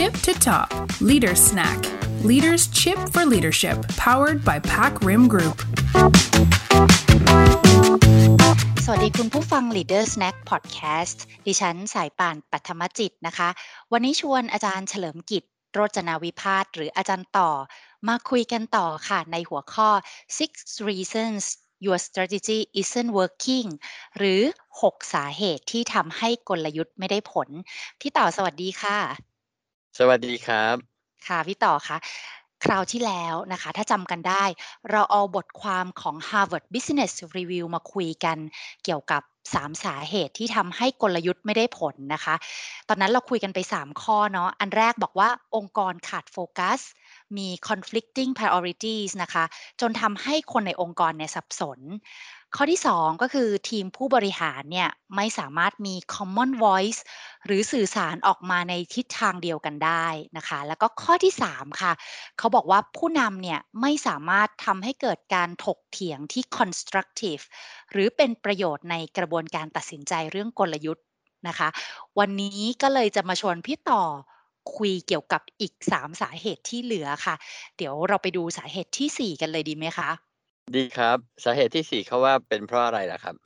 tip to top leader snack leaders chip for leadership powered by pack rim group สวัสดีคุณผู้ฟัง Leader Snack Podcast ดิฉันสายป่านปัทมจิตนะคะ วันนี้ชวนอาจารย์เฉลิมกิจ โรจนาวิพาทหรืออาจารย์ต่อ มาคุยกันต่อค่ะในหัวข้อ six reasons your strategy isn't working หรือ 6 สาเหตุที่ทำให้กลยุทธ์ไม่ได้ผล พี่ต่อสวัสดีค่ะ สวัสดีครับ ค่ะพี่ต่อคะคราวที่แล้วนะคะ ถ้าจำกันได้ เราเอาบทความของ Harvard Business Review มาคุยกันเกี่ยวกับ 3 สาเหตุที่ทำให้กลยุทธ์ไม่ได้ผลนะคะ ตอนนั้นเราคุยกันไป 3 ข้อเนาะอันแรกบอกว่าองค์กรขาดโฟกัส มี conflicting priorities นะคะ จนทำให้คนในองค์กรเนี่ยสับสน ข้อที่ 2 ก็คือทีมผู้บริหารเนี่ยไม่สามารถมี common voice หรือสื่อสารออกมาในทิศทางเดียวกันได้นะคะ แล้วก็ข้อที่ 3 ค่ะ เขาบอกว่าผู้นำเนี่ยไม่สามารถทำให้เกิดการถกเถียงที่ constructive หรือเป็นประโยชน์ในกระบวนการตัดสินใจเรื่องกลยุทธ์นะคะ วันนี้ก็เลยจะมาชวนพี่ต่อคุยเกี่ยวกับอีก 3 สาเหตุที่เหลือค่ะ เดี๋ยวเราไปดูสาเหตุทีสี่4 กันเลยดีไหมคะ ดีครับ สาเหตุที่สี่เขาว่าเป็นเพราะอะไรล่ะครับ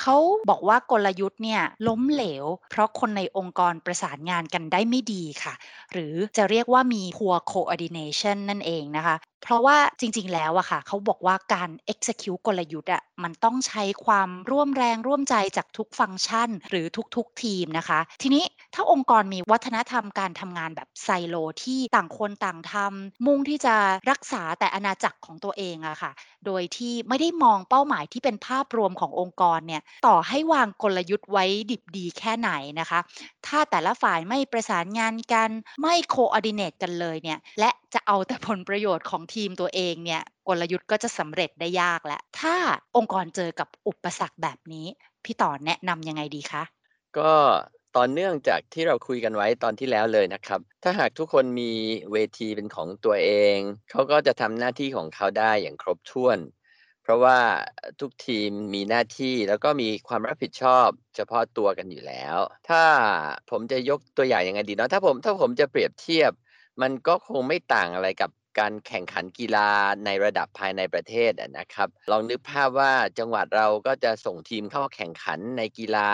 เขาบอกว่ากลยุทธ์เนี่ยล้มเหลว เพราะคนในองค์กรประสานงานกันได้ไม่ดีค่ะ หรือจะเรียกว่ามี poor coordination นั่นเองนะคะ เพราะว่าจริง ๆ แล้วอะค่ะ เขาบอกว่าการ execute กลยุทธ์อะมันต้องใช้ความร่วมแรงร่วมใจจากทุกฟังก์ชัน หรือทุก ๆ ทีมนะคะ ทีนี้ถ้าองค์กรมีวัฒนธรรมการทำงานแบบไซโลที่ต่างคนต่างทำมุ่งที่จะรักษาแต่อาณาจักรของตัวเองอะค่ะ โดยที่ไม่ได้มองเป้าหมายที่เป็นภาพรวมขององค์กรเนี่ยต่อให้วางกลยุทธ์ไว้ดิบดีแค่ไหนนะคะ ถ้าแต่ละฝ่ายไม่ประสานงานกันไม่โคอ r d ดิเนตกันเลยเนี่ยและ จะเอาแต่ผลประโยชน์ของทีมตัวเองเนี่ยกลยุทธ์ก็จะสำเร็จได้ยากและ ถ้าองค์กรเจอกับอุปสรรคแบบนี้ พี่ต่อแนะนำยังไงดีคะ ก็ตอนเนื่องจากที่เราคุยกันไว้ตอนที่แล้วเลยนะครับ ถ้าหากทุกคนมีเวทีเป็นของตัวเอง เขาก็จะทำหน้าที่ของเขาได้อย่างครบถ้วน เพราะว่าทุกทีมมีหน้าที่แล้วก็มีความรับผิดชอบเฉพาะตัวกันอยู่แล้ว ถ้าผมจะยกตัวอย่างยังไงดีเนาะถ้าผมถ้าผมจะเปรียบเทียบ มันก็คงไม่ต่างอะไรกับการแข่งขันกีฬาในระดับภายในประเทศนะครับ ลองนึกภาพว่าจังหวัดเราก็จะส่งทีมเข้าแข่งขันในกีฬา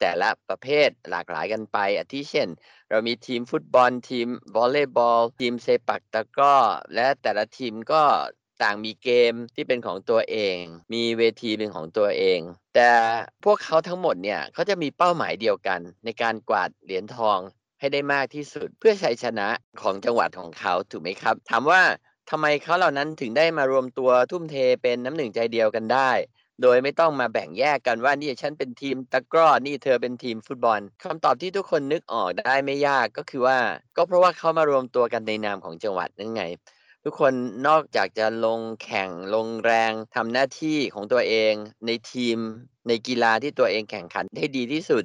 แต่ละประเภทหลากหลายกันไปอาทิเช่น เรามีทีมฟุตบอลทีมวอลเลย์บอล ทีมเซปักตะก้อ และแต่ละทีมก็ต่างมีเกมที่เป็นของตัวเอง มีเวทีเป็นของตัวเอง แต่พวกเขาทั้งหมดเนี่ยเขาจะมีเป้าหมายเดียวกันในการกวาดเหรียญทอง ให้ได้มากที่สุดเพื่อชัยชนะของจังหวัดของเขาถูกไหมครับ ถามว่าทำไมเขาเหล่านั้นถึงได้มารวมตัวทุ่มเทเป็นน้ำหนึ่งใจเดียวกันได้ โดยไม่ต้องมาแบ่งแยกกันว่านี่ฉันเป็นทีมตะกร้อนี่เธอเป็นทีมฟุตบอลคำตอบที่ทุกคนนึกออกได้ไม่ยากก็คือว่า ก็เพราะว่าเขามารวมตัวกันในนามของจังหวัดนั่นไง ทุกคนนอกจากจะลงแข่งลงแรงทำหน้าที่ของตัวเอง ในทีมในกีฬาที่ตัวเองแข่งขันได้ดีที่สุด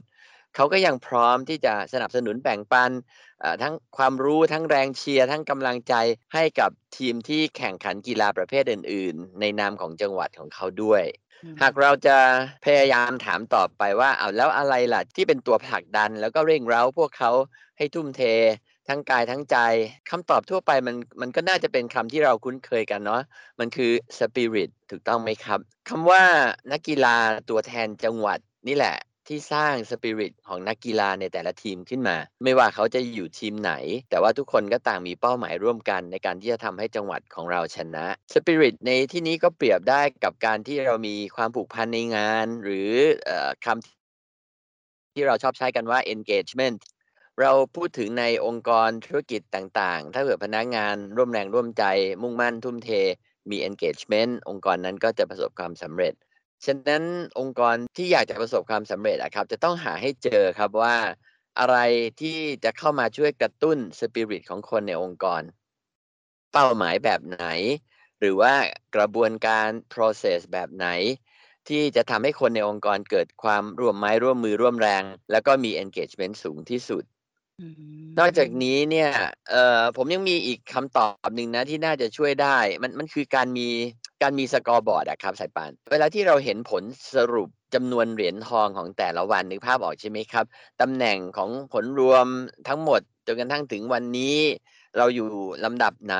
เขาก็ยังพร้อมที่จะสนับสนุนแบ่งปันทั้งความรู้ทั้งแรงเชียร์ทั้งกำลังใจให้กับทีมที่แข่งขันกีฬาประเภทอื่น ๆ ในนามของจังหวัดของเขาด้วย หากเราจะพยายามถามต่อไปว่าเอาแล้วอะไรล่ะที่เป็นตัวผลักดัน แล้วก็เร่งเร้าพวกเขาให้ทุ่มเททั้งกายทั้งใจคำตอบทั่วไปมันมันก็น่าจะเป็นคำที่เราคุ้นเคยกันเนาะมันคือ spirit ถูกต้องไหมครับคำว่านักกีฬาตัวแทนจังหวัดนี่แหละ ที่สร้างสปิริตของนักกีฬาในแต่ละทีมขึ้นมา ไม่ว่าเขาจะอยู่ทีมไหน แต่ว่าทุกคนก็ต่างมีเป้าหมายร่วมกันในการที่จะทำให้จังหวัดของเราชนะสปิริตในที่นี้ก็เปรียบได้กับการที่เรามีความผูกพันในงาน หรือคำที่เราชอบใช้กันว่า engagement เราพูดถึงในองค์กรธุรกิจต่างๆ ถ้าเกิดพนักงานร่วมแรงร่วมใจ มุ่งมั่นทุ่มเทมี engagement องค์กรนั้นก็จะประสบความสำเร็จ ฉะนั้นองค์กรที่อยากจะประสบความสำเร็จอะครับ จะต้องหาให้เจอครับว่าอะไรที่จะเข้ามาช่วยกระตุ้นสปิริตของคนในองค์กร เป้าหมายแบบไหน หรือว่ากระบวนการ process แบบไหน ที่จะทำให้คนในองค์กรเกิดความร่วมไม้ร่วมมือร่วมแรง แล้วก็มี engagement สูงที่สุด นอกจากนี้เนี่ยเอ่อผมยังมีอีกคำตอบหนึ่งนะที่น่าจะช่วยได้ มันมันคือการมี การมีสกอร์บอร์ดอะครับสายปาน เวลาที่เราเห็นผลสรุปจำนวนเหรียญทองของแต่ละวันนึกภาพออกใช่ไหมครับตำแหน่งของผลรวมทั้งหมดจนกระทั่งถึงวันนี้เราอยู่ลำดับไหน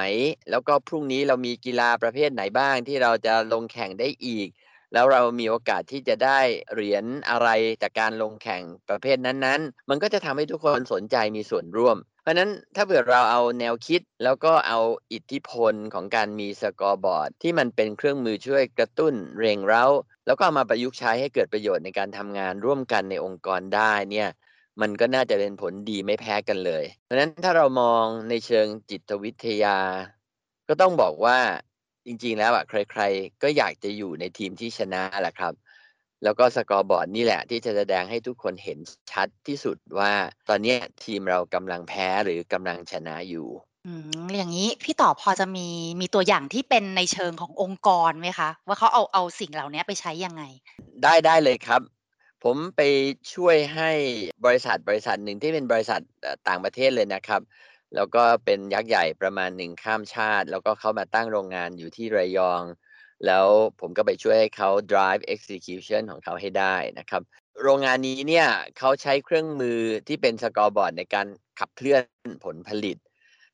แล้วก็พรุ่งนี้เรามีกีฬาประเภทไหนบ้างที่เราจะลงแข่งได้อีก แล้วเรามีโอกาสที่จะได้เหรียญอะไรจากการลงแข่งประเภทนั้นๆ มันก็จะทำให้ทุกคนสนใจมีส่วนร่วม เพราะนั้นถ้าเผื่อเราเอาแนวคิดแล้วก็เอาอิทธิพลของการมีสกอร์บอร์ด ที่มันเป็นเครื่องมือช่วยกระตุ้นเร่งเร้า แล้วก็ามาประยุกต์ใช้ให้เกิดประโยชน์ในการทำงานร่วมกันในองค์กรได้เนี่ยมันก็น่าจะเป็นผลดีไม่แพ้กันเลย เพราะนั้นถ้าเรามองในเชิงจิตวิทยา ก็ต้องบอกว่าจริงๆแล้วอะใครๆ ก็อยากจะอยู่ในทีมที่ชนะแหละครับ แล้วก็สกอร์บอร์ดนี่แหละที่จะแสดงให้ทุกคนเห็นชัดที่สุดว่า ตอนนี้ทีมเรากำลังแพ้หรือกำลังชนะอยู่อืมอย่างนี้พี่ต่อพอจะมีมีตัวอย่างที่เป็นในเชิงขององค์กรไหมคะ ว่าเขาเอาเอาสิ่งเหล่านี้ไปใช้ยังไง ได้ได้เลยครับ ผมไปช่วยให้บริษัทบริษัทหนึ่งที่เป็นบริษัทต่างประเทศเลยนะครับ แล้วก็เป็นยักษ์ใหญ่ประมาณหนึ่งข้ามชาติ แล้วก็เขามาตั้งโรงงานอยู่ที่ระยอง แล้วผมก็ไปช่วยให้เขา drive execution ของเขาให้ได้นะครับ โรงงานนี้เนี่ยเขาใช้เครื่องมือที่เป็นสกอร์บอร์ดในการขับเคลื่อนผลผลิต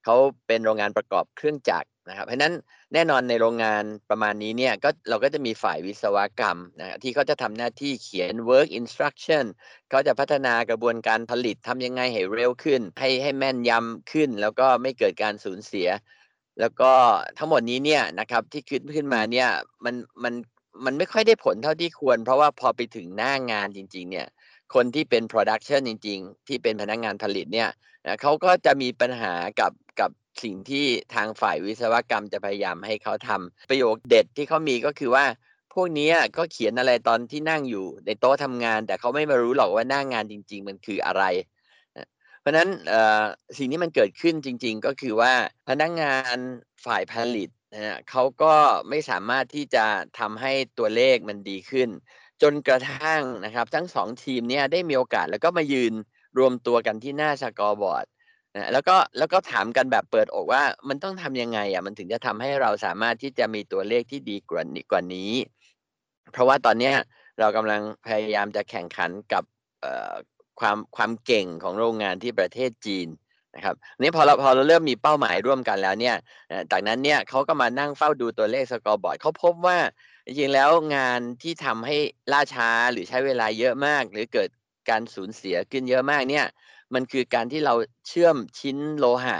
เขาเป็นโรงงานประกอบเครื่องจักรนะครับ เพราะนั้นแน่นอนในโรงงานประมาณนี้เนี่ยก็เราก็จะมีฝ่ายวิศวกรรมนะที่เขาจะทำหน้าที่เขียน work instruction เขาจะพัฒนากระบวนการผลิตทำยังไงให้เร็วขึ้น ให้ให้แม่นยำขึ้น แล้วก็ไม่เกิดการสูญเสีย แล้วก็ทั้งหมดนี้เนี่ยนะครับที่ขึ้นขึ้นมาเนี่ยมันมันมันไม่ค่อยได้ผลเท่าที่ควร เพราะว่าพอไปถึงหน้างานจริง ๆ เนี่ย คนที่เป็น production จริง ๆ ที่เป็นพนักงงานผลิตเนี่ยเขาก็จะมีปัญหากับกับสิ่งที่ทางฝ่ายวิศวกรรมจะพยายามให้เขาทำประโยคเด็ดที่เขามีก็คือว่าพวกนี้ก็เขียนอะไรตอนที่นั่งอยู่ในโต๊ะทำงาน แต่เขาไม่มารู้หรอกว่าหน้างงานจริง ๆ มันคืออะไร เพราะนั้นสิ่งที่มันเกิดขึ้นจริง ๆ ก็คือว่าพนักงงานฝ่ายผลิตนะฮะเขาก็ไม่สามารถที่จะทำให้ตัวเลขมันดีขึ้น จนกระทั่งนะครับ ทั้งสองทีมเนี่ยได้มีโอกาสแล้วก็มายืนรวมตัวกันที่หน้า scoreboard นะแล้วก็แล้วก็ถามกันแบบเปิดอกว่ามันต้องทำยังไงอะมันถึงจะทำให้เราสามารถที่จะมีตัวเลขที่ดีกว่านี้กว่านี้ เพราะว่าตอนนี้เรากำลังพยายามจะแข่งขันกับ ความความเก่งของโรงงานที่ประเทศจีนนะครับนี่พอเราพอเราเริ่มมีเป้าหมายร่วมกันแล้วเนี่ยจากนั้นเนี่ยเขาก็มานั่งเฝ้าดูตัวเลข scoreboard เขาพบว่าจริงๆแล้วงานที่ทำให้ล่าช้าหรือใช้เวลาเยอะมาก หรือเกิดการสูญเสียขึ้นเยอะมากเนี่ยมันคือการที่เราเชื่อมชิ้นโลหะ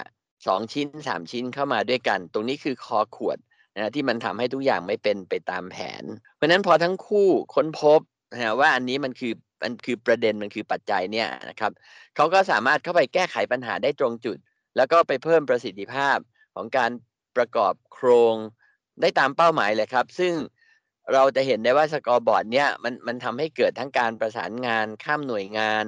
สองชิ้นสามชิ้นเข้ามาด้วยกัน ตรงนี้คือคอขวดนะที่มันทำให้ทุกอย่างไม่เป็นไปตามแผน เพราะนั้นพอทั้งคู่ค้นพบนะว่าอันนี้มันคือ มันคือประเด็นมันคือปัจจัยเนี่ยนะครับเขาก็สามารถเข้าไปแก้ไขปัญหาได้ตรงจุด แล้วก็ไปเพิ่มประสิทธิภาพของการประกอบโครงได้ตามเป้าหมายเลยครับ ซึ่งเราจะเห็นได้ว่าสกอร์บอร์ดเนี่ยมันมันทำให้เกิดทั้งการประสานงานข้ามหน่วยงาน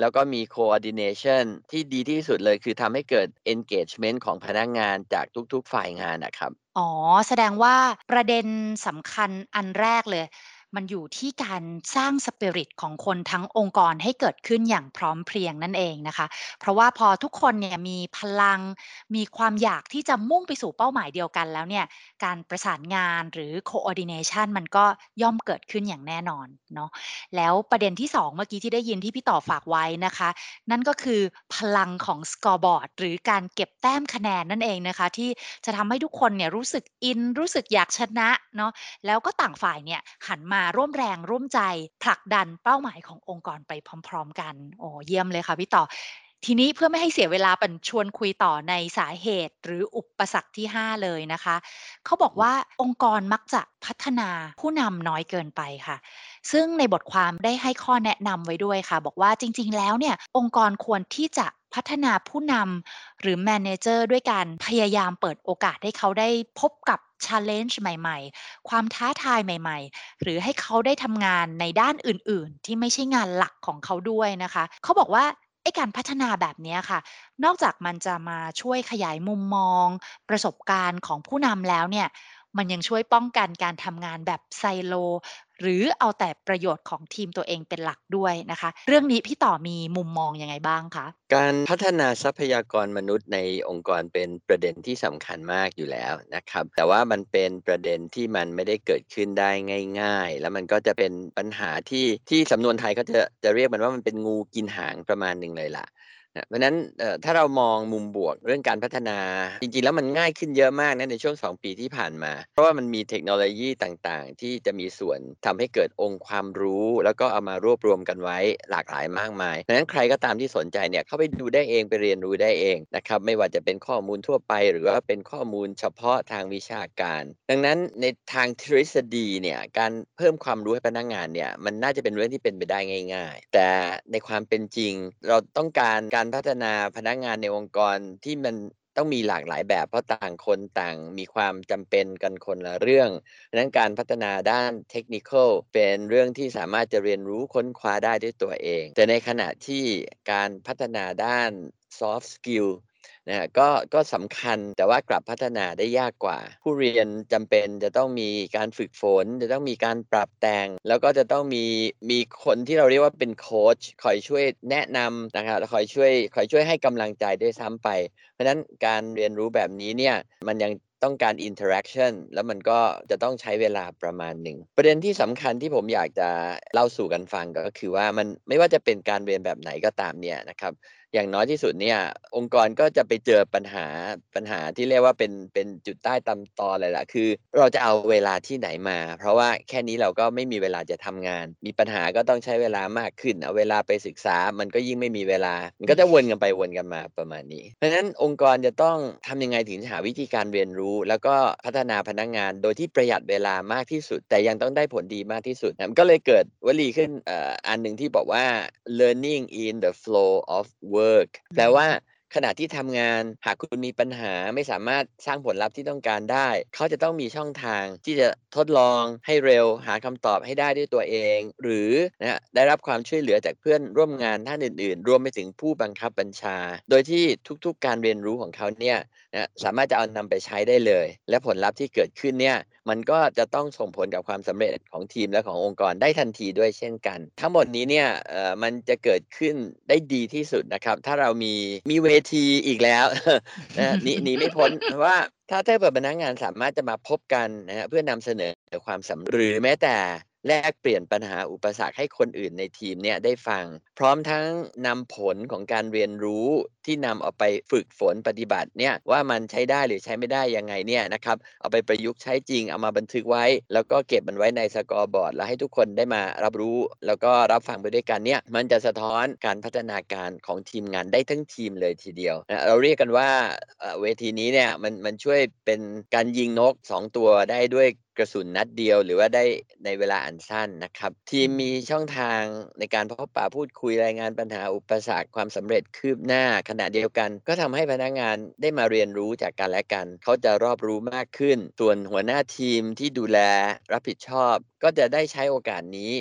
แล้วก็มี coordination ที่ดีที่สุดเลยคือทำให้เกิด engagement ของพนักงงานจากทุกๆฝ่ายงานนะครับ อ๋อ แสดงว่าประเด็นสำคัญอันแรกเลย มันอยู่ที่การสร้างสปิริตของคนทั้งองค์กรให้เกิดขึ้นอย่างพร้อมเพรียงนั่นเองนะคะ เพราะว่าพอทุกคนเนี่ยมีพลัง มีความอยากที่จะมุ่งไปสู่เป้าหมายเดียวกันแล้วเนี่ยการประสานงานหรือ coordination มันก็ย่อมเกิดขึ้นอย่างแน่นอนเนาะแล้วประเด็นที่ 2 เมื่อกี้ที่ได้ยินที่พี่ต่อฝากไว้นะคะ นั่นก็คือพลังของ scoreboard หรือการเก็บแต้มคะแนนนั่นเองนะคะ ที่จะทำให้ทุกคนเนี่ยรู้สึกอินรู้สึกอยากชนะเนาะแล้วก็ต่างฝ่ายเนี่ยหันมาร่วมแรงร่วมใจผลักดันเป้าหมายขององค์กรไปพร้อม ๆ กันโอ้เยี่ยมเลยค่ะพี่ต่อทีนี้เพื่อไม่ให้เสียเวลาปันชวนคุยต่อในสาเหตุหรืออุปสรรคที่ 5 เลยนะคะ เขาบอกว่าองค์กรมักจะพัฒนาผู้นำน้อยเกินไปค่ะ ซึ่งในบทความได้ให้ข้อแนะนำไว้ด้วยค่ะ บอกว่าจริง ๆ แล้วเนี่ยองค์กรควรที่จะ พัฒนาผู้นำหรือแมเนเจอร์ด้วยการพยายามเปิดโอกาสให้เขาได้พบกับ challenge ใหม่ ๆ ความท้าทายใหม่ ๆ หรือให้เขาได้ทำงานในด้านอื่น ๆ ที่ไม่ใช่งานหลักของเขาด้วยนะคะ เขาบอกว่าไอการพัฒนาแบบนี้ค่ะ นอกจากมันจะมาช่วยขยายมุมมอง ประสบการณ์ของผู้นำแล้วเนี่ย มันยังช่วยป้องกันการทำงานแบบไซโล หรือเอาแต่ประโยชน์ของทีมตัวเองเป็นหลักด้วยนะคะ เรื่องนี้พี่ต่อมีมุมมองยังไงบ้างคะการพัฒนาทรัพยากรมนุษย์ในองค์กรเป็นประเด็นที่สำคัญมากอยู่แล้วนะครับแต่ว่ามันเป็นประเด็นที่มันไม่ได้เกิดขึ้นได้ง่าย ๆ แล้วมันก็จะเป็นปัญหาที่ที่สำนวนไทยเขาจะจะเรียกมันว่ามันเป็นงูกินหางประมาณหนึ่งเลยล่ะ นะเพราะนั้นถ้าเรามองมุมบวกเรื่องการพัฒนา จริงๆ แล้วมันง่ายขึ้นเยอะมากนะในช่วง 2 ปีที่ผ่านมา เพราะว่ามันมีเทคโนโลยีต่างๆ ที่จะมีส่วนทำให้เกิดองค์ความรู้ แล้วก็เอามารวบรวมกันไว้หลากหลายมากมายเพราะนั้นใครก็ตามที่สนใจเนี่ยเข้าไปดูได้เองไปเรียนรู้ได้เองนะครับไม่ว่าจะเป็นข้อมูลทั่วไป หรือว่าเป็นข้อมูลเฉพาะทางวิชาการ ดังนั้นในทางทฤษฎีเนี่ยการเพิ่มความรู้ให้พนักงานเนี่ยมันน่าจะเป็นเรื่องที่เป็นไปได้ง่าย ๆ แต่ในความเป็นจริงเราต้องการการการพัฒนาพนักงานในองค์กรที่มันต้องมีหลากหลายแบบ เพราะต่างคนต่างมีความจำเป็นกันคนละเรื่องดังนั้นการพัฒนาด้านเทคนิคเป็นเรื่องที่สามารถจะเรียนรู้ค้นคว้าได้ด้วยตัวเอง แต่ในขณะที่การพัฒนาด้าน soft skill นะก็ก็สำคัญแต่ว่ากลับพัฒนาได้ยากกว่า ผู้เรียนจำเป็นจะต้องมีการฝึกฝน จะต้องมีการปรับแต่ง แล้วก็จะต้องมีมีคนที่เราเรียกว่าเป็นโค้ชคอยช่วยแนะนำนะครับคอยช่วยคอยช่วยให้กำลังใจด้วยซ้ำไป เพราะฉะนั้นการเรียนรู้แบบนี้เนี่ยมันยังต้องการ interaction แล้วมันก็จะต้องใช้เวลาประมาณหนึ่ง ประเด็นที่สำคัญที่ผมอยากจะเล่าสู่กันฟังก็คือว่ามันไม่ว่าจะเป็นการเรียนแบบไหนก็ตามเนี่ยนะครับ อย่างน้อยที่สุดเนี่ย องค์กรก็จะไปเจอปัญหาปัญหาที่เรียกว่าเป็นเป็นจุดใต้ตำตอเลยล่ะคือ เราจะเอาเวลาที่ไหนมา เพราะว่าแค่นี้เราก็ไม่มีเวลาจะทำงาน มีปัญหาก็ต้องใช้เวลามากขึ้นเอาเวลาไปศึกษา มันก็ยิ่งไม่มีเวลา มันก็จะวนกันไปวนกันมาประมาณนี้ เพราะฉะนั้นองค์กรจะต้องทำยังไงถึงจะหาวิธีการเรียนรู้ แล้วก็พัฒนาพนักงงาน โดยที่ประหยัดเวลามากที่สุด แต่ยังต้องได้ผลดีมากที่สุดมันก็เลยเกิดวลีขึ้นอันหนึ่งที่บอกว่า learning in the flow of work แปลว่าว่าขณะที่ทำงานหากคุณมีปัญหาไม่สามารถสร้างผลลัพธ์ที่ต้องการได้ เขาจะต้องมีช่องทางที่จะทดลองให้เร็วหาคำตอบให้ได้ด้วยตัวเอง หรือนะได้รับความช่วยเหลือจากเพื่อนร่วมงานท่านอื่น ๆ รวมไปถึงผู้บังคับบัญชา โดยที่ทุกๆ การเรียนรู้ของเขาเนี่ยนะสามารถจะเอานำไปใช้ได้เลย และผลลัพธ์ที่เกิดขึ้นเนี่ยมันก็จะต้องส่งผลกับความสำเร็จของทีมและขององค์กรได้ทันทีด้วยเช่นกัน ทั้งหมดนี้เนี่ยเอ่อมันจะเกิดขึ้นได้ดีที่สุดนะครับ ถ้าเรามีมีเวทีอีกแล้วนะหนีหนีไม่พ้นว่าถ้าถ้าเปิดพนักงานสามารถจะมาพบกันนะฮะเพื่อนำเสนอความสำเร็จหรือแม้แต่ แลกเปลี่ยนปัญหาอุปสรรคให้คนอื่นในทีมเนี่ยได้ฟัง พร้อมทั้งนำผลของการเรียนรู้ที่นำเอาไปฝึกฝนปฏิบัติเนี่ยว่ามันใช้ได้หรือใช้ไม่ได้ยังไงเนี่ยนะครับเอาไปประยุกต์ใช้จริงเอามาบันทึกไว้ แล้วก็เก็บมันไว้ในสกอร์บอร์ด แล้วให้ทุกคนได้มารับรู้ แล้วก็รับฟังไปด้วยกันเนี่ยมันจะสะท้อนการพัฒนาการของทีมงานได้ทั้งทีมเลยทีเดียวนะเราเรียกกันว่าเวทีนี้เนี่ยมันมันช่วยเป็นการยิงนก 2 ตัวได้ด้วยกระสุนนัดเดียวหรือว่าได้ในเวลาอันสั้นนะครับ ทีมมีช่องทางในการพบปะพูดคุยรายงานปัญหาอุปสรรคความสำเร็จคืบหน้า ขณะเดียวกัน ก็ทำให้พนักงานได้มาเรียนรู้จากกันและกัน เขาจะรอบรู้มากขึ้น ส่วนหัวหน้าทีมที่ดูแลรับผิดชอบ ก็จะได้ใช้โอกาสนี้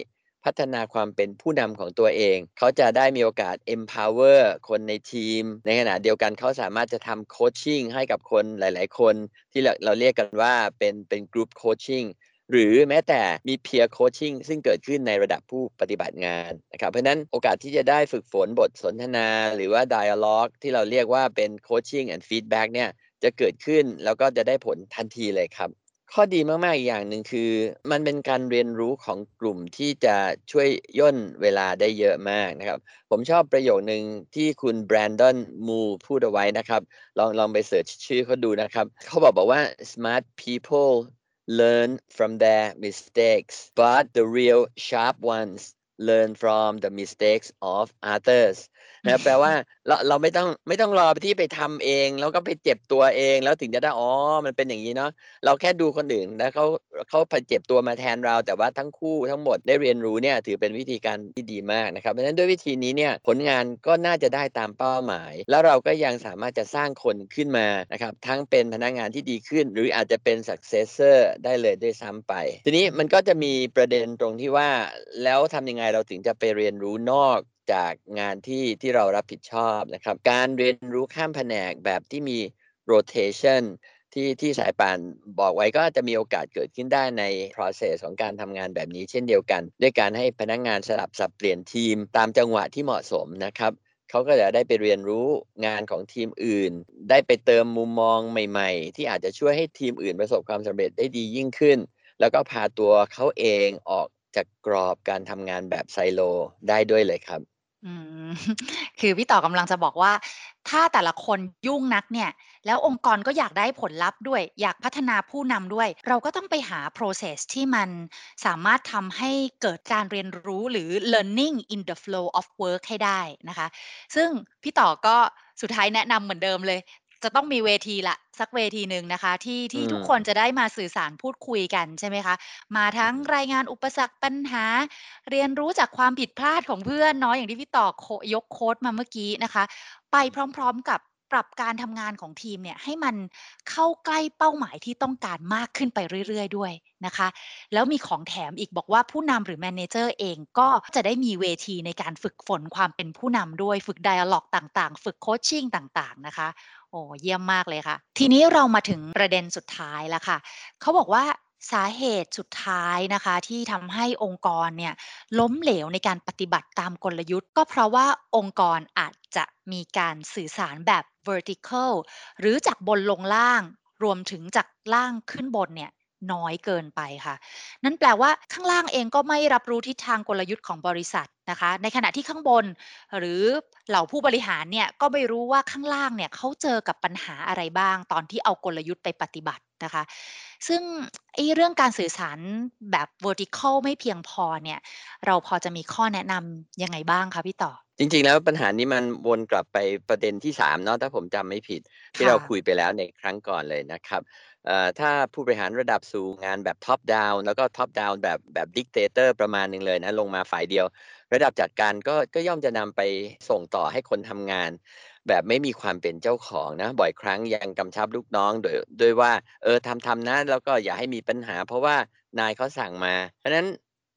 พัฒนาความเป็นผู้นำของตัวเอง เขาจะได้มีโอกาส empower คนในทีม ในขณะเดียวกันเขาสามารถจะทำ coaching ให้กับคนหลาย ๆ คน ที่เราเรียกกันว่าเป็นเป็น group coaching หรือแม้แต่มี peer coaching ซึ่งเกิดขึ้นในระดับผู้ปฏิบัติงานนะครับเพราะนั้นโอกาสที่จะได้ฝึกฝนบทสนทนา หรือว่า dialogue ที่เราเรียกว่าเป็น coaching and feedback เนี่ยจะเกิดขึ้นแล้วก็จะได้ผลทันทีเลยครับ ข้อดีมากๆอีกอย่างหนึ่งคือ มันเป็นการเรียนรู้ของกลุ่มที่จะช่วยย่นเวลาได้เยอะมากนะครับ ผมชอบประโยคนึงที่คุณแบรนดอนมูพูดเอาไว้นะครับ ลองลองไปเสิร์ชชื่อเขาดูนะครับ เขาบอกบอกว่า smart people learn from their mistakes but the real sharp ones learn from the mistakes of others นะแปลว่าเราเราไม่ต้องไม่ต้องรอที่ไปทำเอง แล้วก็ไปเจ็บตัวเองแล้วถึงจะได้อ๋อมันเป็นอย่างนี้เนาะเราแค่ดูคนอื่นแล้วเขาเขาเจ็บตัวมาแทนเรา แต่ว่าทั้งคู่ทั้งหมดได้เรียนรู้เนี่ยถือเป็นวิธีการที่ดีมากนะครับเพราะฉะนั้นด้วยวิธีนี้เนี่ยผลงานก็น่าจะได้ตามเป้าหมาย แล้วเราก็ยังสามารถจะสร้างคนขึ้นมานะครับทั้งเป็นพนักงานที่ดีขึ้น หรืออาจจะเป็น successor ได้เลยด้วยซ้ำไป ทีนี้มันก็จะมีประเด็นตรงที่ว่าแล้วทำยังไงเราถึงจะไปเรียนรู้นอก จากงานที่ที่เรารับผิดชอบนะครับ การเรียนรู้ข้ามแผนกแบบที่มี rotation ที่ที่สายป่านบอกไว้ก็จะมีโอกาสเกิดขึ้นได้ใน process ของการทำงานแบบนี้เช่นเดียวกัน ด้วยการให้พนักงงานสลับสับเปลี่ยนทีม ตามจังหวะที่เหมาะสมนะครับเขาก็จะได้ไปเรียนรู้งานของทีมอื่น ได้ไปเติมมุมมองใหม่ ๆ ที่อาจจะช่วยให้ทีมอื่นประสบความสำเร็จได้ดียิ่งขึ้น แล้วก็พาตัวเขาเองออก จากกรอบการทำงานแบบไซโลได้ด้วยเลยครับคือพี่ต่อกำลังจะบอกว่า ถ้าแต่ละคนยุ่งนักเนี่ย แล้วองค์กรก็อยากได้ผลลัพธ์ด้วย อยากพัฒนาผู้นำด้วย เราก็ต้องไปหา process ที่มันสามารถทำให้เกิดการเรียนรู้หรือ learning in the flow of work ให้ได้นะคะ ซึ่งพี่ต่อก็สุดท้ายแนะนำเหมือนเดิมเลย จะต้องมีเวทีละสักเวทีหนึ่งนะคะ ที่ที่ทุกคนจะได้มาสื่อสารพูดคุยกันใช่ไหมคะ มาทั้งรายงานอุปสรรคปัญหา เรียนรู้จากความผิดพลาดของเพื่อนเนาะอย่างที่พี่ต่อยกโค้ดมาเมื่อกี้นะคะ ไปพร้อม ๆ กับปรับการทำงานของทีมเนี่ยให้มันเข้าใกล้เป้าหมายที่ต้องการมากขึ้นไปเรื่อย ๆ ด้วยนะคะ แล้วมีของแถมอีกบอกว่าผู้นำหรือแมเนเจอร์เองก็จะได้มีเวทีในการฝึกฝนความเป็นผู้นำด้วย ฝึกไดอะล็อกต่างๆ ฝึกโคชชิ่งต่างๆนะคะ โอ้เยี่ยมมากเลยค่ะ ทีนี้เรามาถึงประเด็นสุดท้ายแล้วค่ะ เขาบอกว่าสาเหตุสุดท้ายนะคะที่ทำให้องค์กรเนี่ยล้มเหลวในการปฏิบัติตามกลยุทธ์ ก็เพราะว่าองค์กรอาจจะมีการสื่อสารแบบ vertical หรือจากบนลงล่างรวมถึงจากล่างขึ้นบนเนี่ย น้อยเกินไปค่ะ นั่นแปลว่าข้างล่างเองก็ไม่รับรู้ทิศทางกลยุทธ์ของบริษัทนะคะ ในขณะที่ข้างบนหรือเหล่าผู้บริหารเนี่ยก็ไม่รู้ว่าข้างล่างเนี่ยเขาเจอกับปัญหาอะไรบ้าง ตอนที่เอากลยุทธ์ไปปฏิบัตินะคะ ซึ่งไอ้เรื่องการสื่อสารแบบ vertical ไม่เพียงพอเนี่ย เราพอจะมีข้อแนะนำยังไงบ้างคะพี่ต่อจริงๆ แล้วปัญหานี้มันวนกลับไปประเด็นที่3เนาะถ้าผมจำไม่ผิด ที่เราคุยไปแล้วในครั้งก่อนเลยนะครับ ถ้าผู้บริหารระดับสูงงานแบบ top down แล้วก็ top down แบบแบบ dictator ประมาณหนึ่งเลยนะลงมาฝ่ายเดียว ระดับจัดการก็ก็ย่อมจะนำไปส่งต่อให้คนทำงาน แบบไม่มีความเป็นเจ้าของนะ บ่อยครั้งยังกำชับลูกน้องโดยโดยว่าเออทำทำนะแล้วก็อย่าให้มีปัญหา เพราะว่านายเขาสั่งมา เพราะนั้น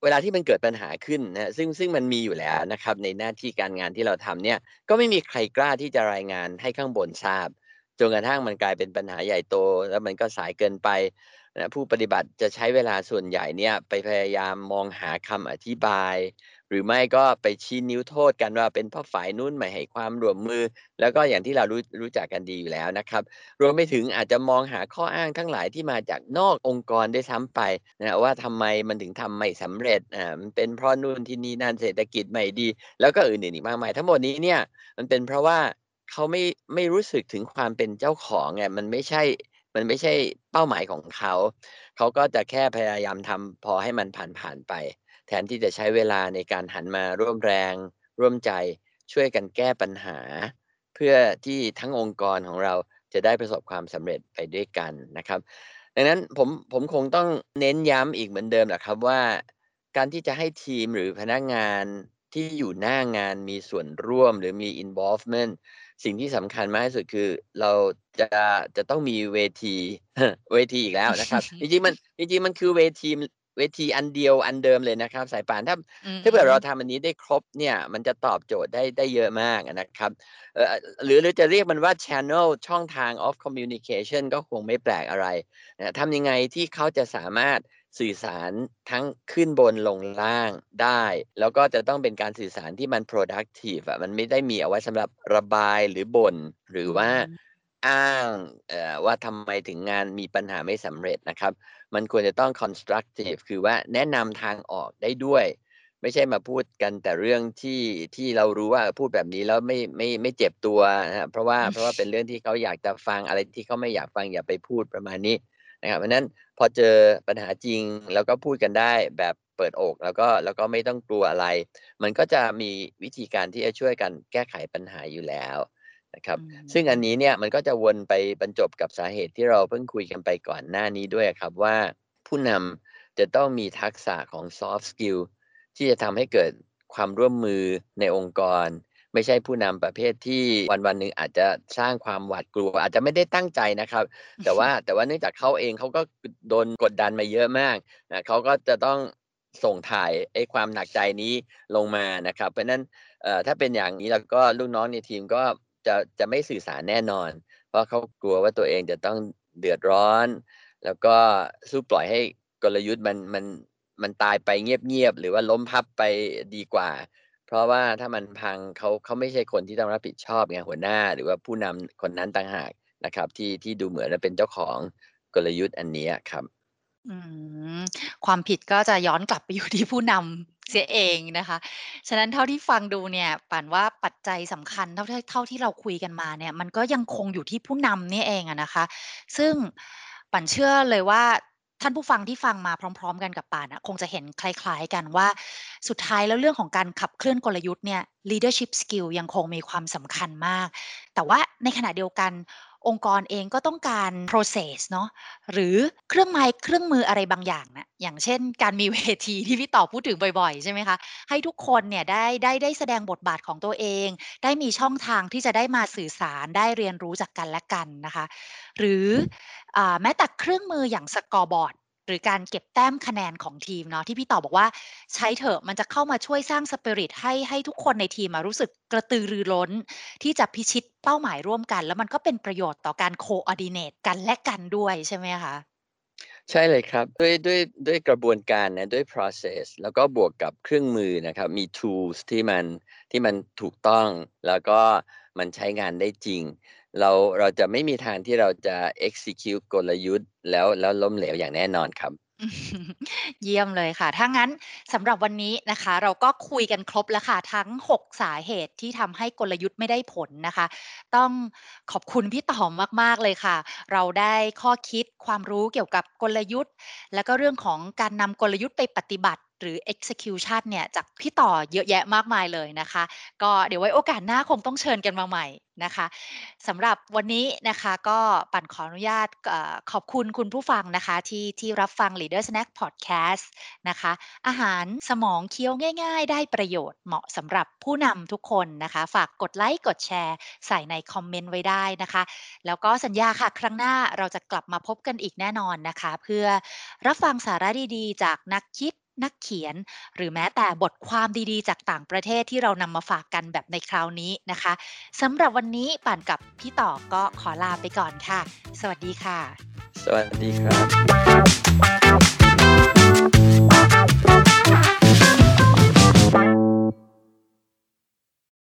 เวลาที่มันเกิดปัญหาขึ้นนะซึ่งซึ่งมันมีอยู่แล้วนะครับในหน้าที่การงานที่เราทำเนี่ยก็ไม่มีใครกล้าที่จะรายงานให้ข้างบนทราบ จนกระทั่งมันกลายเป็นปัญหาใหญ่โต แล้วมันก็สายเกินไปนะผู้ปฏิบัติจะใช้เวลาส่วนใหญ่เนี่ยไปพยายามมองหาคำอธิบาย หรือไม่ก็ไปชี้นิ้วโทษกันว่าเป็นเพราะฝ่ายนู้นไม่ให้ความร่วมมือ แล้วก็อย่างที่เรารู้รู้จักกันดีอยู่แล้วนะครับ รวมไปถึงอาจจะมองหาข้ออ้างทั้งหลายที่มาจากนอกองค์กรได้ซ้ำไปนะว่าทำไมมันถึงทำไม่สำเร็จอ่ามันเป็นเพราะนู่นที่นี่นั่นเศรษฐกิจไม่ดี แล้วก็อื่นๆอีกมากมาย ทั้งหมดนี้เนี่ยมันเป็นเพราะว่า เขาไม่ ไม่รู้สึกถึงความเป็นเจ้าของไง มันไม่ใช่ มันไม่ใช่เป้าหมายของเขา เขาก็จะแค่พยายามทำพอให้มันผ่านผ่านไป แทนที่จะใช้เวลาในการหันมาร่วมแรง ร่วมใจ ช่วยกันแก้ปัญหา เพื่อที่ทั้งองค์กรของเราจะได้ประสบความสำเร็จไปด้วยกันนะครับ ดังนั้นผมผมคงต้องเน้นย้ำอีกเหมือนเดิมแหละครับว่า การที่จะให้ทีมหรือพนักงานที่อยู่หน้างานมีส่วนร่วมหรือมี involvement สิ่งที่สำคัญมากที่สุดคือ เราจะจะต้องมีเวทีเวทีอีกแล้วนะครับจริงๆมันจริงๆมันคือเวทีเวทีอันเดียวอันเดิมเลยนะครับ สายป่านถ้าถ้าเกิดเราทำอันนี้ได้ครบเนี่ยมันจะตอบโจทย์ได้ได้เยอะมากนะครับหรือหรือจะเรียกมันว่า channel ช่องทาง of communication ก็คงไม่แปลกอะไรนะทำยังไงที่เขาจะสามารถ สื่อสารทั้งขึ้นบนลงล่างได้ แล้วก็จะต้องเป็นการสื่อสารที่มัน productive อะมันไม่ได้มีเอาไว้สำหรับระบายหรือบน่นหรือว่าอ้างว่าทำไมถึงงานมีปัญหาไม่สำเร็จนะครับ มันควรจะต้อง constructive คือว่าแนะนำทางออกได้ด้วย ไม่ใช่มาพูดกันแต่เรื่องที่ที่เรารู้ว่าพูดแบบนี้แล้วไม่ไม่ไม่เจ็บตัวนะเพราะว่าเพราะว่าเป็นเรื่องที่เขาอยากจะฟังอะไรที่เขาไม่อยากฟังอย่าไปพูดประมาณนี้ นะครับเพราะนั้นพอเจอปัญหาจริงแล้วก็พูดกันได้แบบเปิดอกแล้วก็แล้วก็ไม่ต้องกลัวอะไร มันก็จะมีวิธีการที่จะช่วยกันแก้ไขปัญหาอยู่แล้วนะครับ ซึ่งอันนี้เนี่ยมันก็จะวนไปบรรจบกับสาเหตุที่เราเพิ่งคุยกันไปก่อนหน้านี้ด้วยครับว่าผู้นำจะต้องมีทักษะของ soft skill ที่จะทำให้เกิดความร่วมมือในองค์กร ไม่ใช่ผู้นำประเภทที่วันวันหนึ่งอาจจะสร้างความหวาดกลัว อาจจะไม่ได้ตั้งใจนะครับ แต่ว่าแต่ว่าเนื่องจากเขาเองเขาก็โดนกดดันมาเยอะมากนะเขาก็จะต้องส่งถ่ายไอ้ความหนักใจนี้ลงมานะครับ เพราะนั้นถ้าเป็นอย่างนี้แล้วก็ลูกน้องในทีมก็จะจะไม่สื่อสารแน่นอน เพราะเขากลัวว่าตัวเองจะต้องเดือดร้อน แล้วก็สู้ปล่อยให้กลยุทธ์มันมันมันตายไปเงียบๆหรือว่าล้มพับไปดีกว่าเพ ราะว่าถ้ามันพังเขาเขาไม่ใช่คนที่ต้องรับผิดชอบไงหัวหน้า หรือว่าผู้นำคนนั้นต่างหากนะครับ ที่ที่ดูเหมือนจะเป็นเจ้าของกลยุทธ์อันนี้ครับความผิดก็จะย้อนกลับไปอยู่ที่ผู้นำเสียเองนะคะ ฉะนั้นเท่าที่ฟังดูเนี่ยป่านว่าปัจจัยสำคัญเท่าเท่าที่เราคุยกันมาเนี่ย มันก็ยังคงอยู่ที่ผู้นำนี่เองอะนะคะ ซึ่งป่านเชื่อเลยว่า ท่านผู้ฟังที่ฟังมาพร้อม ๆ กันกับป่านอะคงจะเห็นคล้าย ๆ กันว่า สุดท้ายแล้วเรื่องของการขับเคลื่อนกลยุทธ์เนี่ย leadership skill ยังคงมีความสำคัญมาก แต่ว่าในขณะเดียวกัน องค์กรเองก็ต้องการ process เนาะหรือเครื่องไม้เครื่องมืออะไรบางอย่างนะอย่างเช่น การมีเวทีที่พี่ต่อพูดถึงบ่อยๆ ใช่ไหมคะให้ทุกคนเนี่ยได้ได้ได้แสดงบทบาทของตัวเอง ได้มีช่องทางที่จะได้มาสื่อสารได้เรียนรู้จากกันและกันนะคะ หรืออแม้แต่เครื่องมืออย่างสกอร์บอร์ด หรือการเก็บแต้มคะแนนของทีมเนาะที่พี่ต่อบอกว่าใช้เถอะมันจะเข้ามาช่วยสร้างสปิริตให้ให้ทุกคนในทีมมารู้สึกกระตือรือร้น ที่จะพิชิตเป้าหมายร่วมกัน แล้วมันก็เป็นประโยชน์ต่อการโคออดิเนตกันและกันด้วยใช่ไหมคะใช่เลยครับ ด้วยด้วยด้วยกระบวนการนะด้วย process แล้วก็บวกกับเครื่องมือนะครับ มี tools ที่มันที่มันถูกต้อง แล้วก็มันใช้งานได้จริง เราเราจะไม่มีทางที่เราจะ execute กลยุทธ์ แล้วแล้วล้มเหลวอย่างแน่นอนครับ เยี่ยมเลยค่ะ ถ้างั้นสำหรับวันนี้นะคะ เราก็คุยกันครบแล้วค่ะ ทั้ง 6 สาเหตุที่ทำให้กลยุทธ์ไม่ได้ผลนะคะ ต้องขอบคุณพี่ต๋อมมาก ๆ เลยค่ะ เราได้ข้อคิดความรู้เกี่ยวกับกลยุทธ์ แล้วก็เรื่องของการนำกลยุทธ์ไปปฏิบัติหรือ execution เนี่ยจากพี่ต่อเยอะแยะมากมายเลยนะคะ ก็เดี๋ยวไว้โอกาสหน้าคงต้องเชิญกันมาใหม่นะคะสำหรับวันนี้นะคะก็ปั่นขออนุญาตขอบคุณคุณผู้ฟังนะคะที่ที่รับฟัง Leader Snack Podcast นะคะ อาหารสมองเคี้ยวง่ายๆ ได้ประโยชน์เหมาะสำหรับผู้นำทุกคนนะคะ ฝากกดไลค์กดแชร์ ใส่ในคอมเมนต์ไว้ได้นะคะ แล้วก็สัญญาค่ะ ครั้งหน้าเราจะกลับมาพบกันอีกแน่นอนนะคะ เพื่อรับฟังสาระดีๆ จากนักคิด นักเขียน หรือแม้แต่บทความดีๆ จากต่างประเทศที่เรานำมาฝากกันแบบในคราวนี้นะคะสำหรับวันนี้ป่านกับพี่ต่อก็ขอลาไปก่อนค่ะ สวัสดีค่ะ สวัสดีครับ